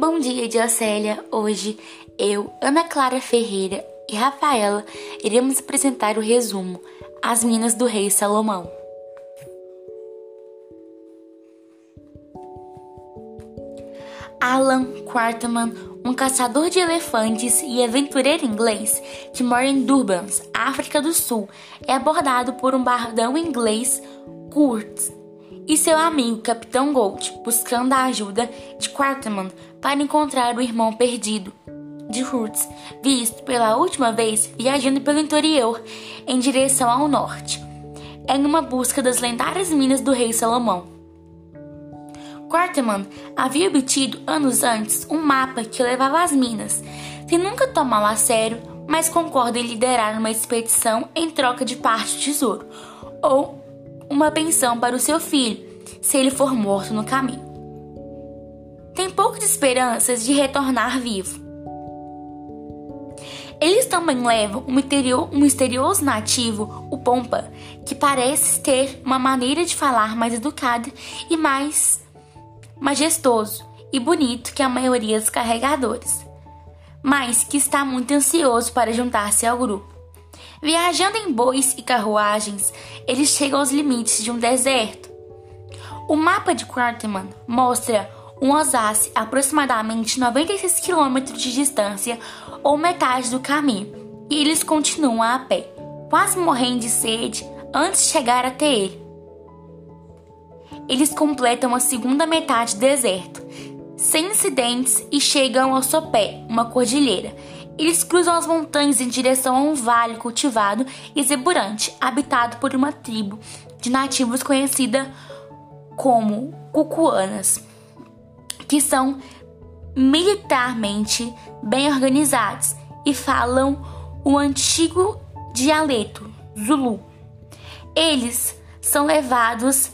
Bom dia, Diocélia. Hoje eu, Ana Clara Ferreira e Rafaela iremos apresentar o resumo As Minas do Rei Salomão. Alan Quarterman, um caçador de elefantes e aventureiro inglês que mora em Durban, África do Sul, é abordado por um bardão inglês, Kurt, e seu amigo Capitão Gold, buscando a ajuda de Quarterman para encontrar o irmão perdido de Hurts, visto pela última vez viajando pelo interior em direção ao norte, em uma busca das lendárias minas do rei Salomão. Quarterman havia obtido anos antes um mapa que levava às minas, sem nunca tomá-lo a sério, mas concorda em liderar uma expedição em troca de parte do tesouro, ou uma pensão para o seu filho, se ele for morto no caminho. Tem poucas esperanças de retornar vivo. Eles também levam um, um misterioso nativo, o Pompa, que parece ter uma maneira de falar mais educada e mais majestoso e bonito que a maioria dos carregadores, mas que está muito ansioso para juntar-se ao grupo. Viajando em bois e carruagens, eles chegam aos limites de um deserto. O mapa de Quarterman mostra um a aproximadamente 96 quilômetros de distância ou metade do caminho, e eles continuam a pé, quase morrendo de sede antes de chegar até ele. Eles completam a segunda metade do deserto, sem incidentes, e chegam ao sopé, uma cordilheira, eles cruzam as montanhas em direção a um vale cultivado e exuberante, habitado por uma tribo de nativos conhecida como Cucuanas, que são militarmente bem organizados e falam o antigo dialeto Zulu. Eles são levados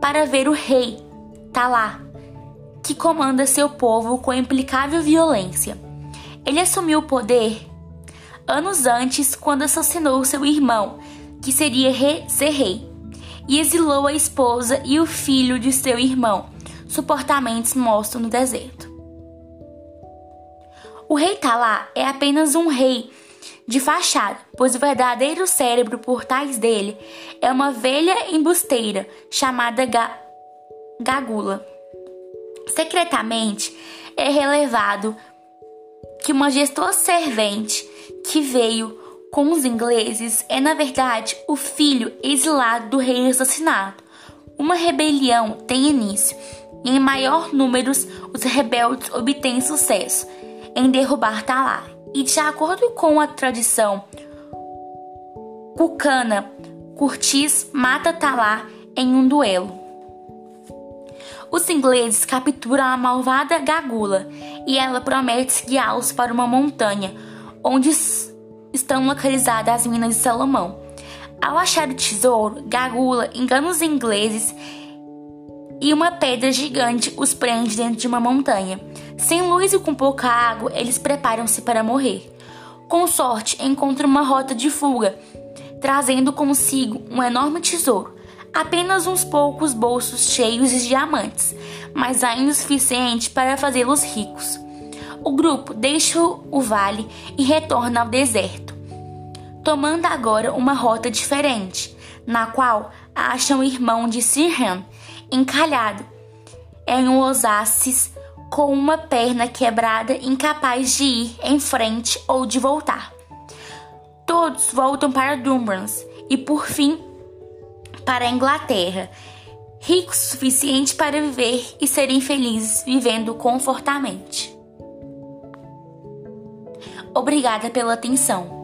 para ver o rei Talá, que comanda seu povo com implicável violência. Ele assumiu o poder anos antes, quando assassinou seu irmão, que seria re ser rei, e exilou a esposa e o filho de seu irmão, suportamente mortos no deserto. O rei Talá é apenas um rei de fachada, pois o verdadeiro cérebro por trás dele é uma velha embusteira chamada Ga Gagula. Secretamente, é relevado que uma gestor servente que veio com os ingleses é, na verdade, o filho exilado do rei assassinado. Uma rebelião tem início e, em maior número, os rebeldes obtêm sucesso em derrubar Talá. E, de acordo com a tradição cucana, Curtis mata Talá em um duelo. Os ingleses capturam a malvada Gagula e ela promete guiá-los para uma montanha onde estão localizadas as minas de Salomão. Ao achar o tesouro, Gagula engana os ingleses e uma pedra gigante os prende dentro de uma montanha. Sem luz e com pouca água, eles preparam-se para morrer. Com sorte, encontram uma rota de fuga, trazendo consigo um enorme tesouro apenas uns poucos bolsos cheios de diamantes, mas ainda o suficiente para fazê-los ricos. O grupo deixa o vale e retorna ao deserto, tomando agora uma rota diferente, na qual acham o irmão de Sirhan encalhado em um oásis com uma perna quebrada, incapaz de ir em frente ou de voltar. Todos voltam para Dumbrans e por fim para a Inglaterra, ricos o suficiente para viver e serem felizes vivendo confortamente. Obrigada pela atenção.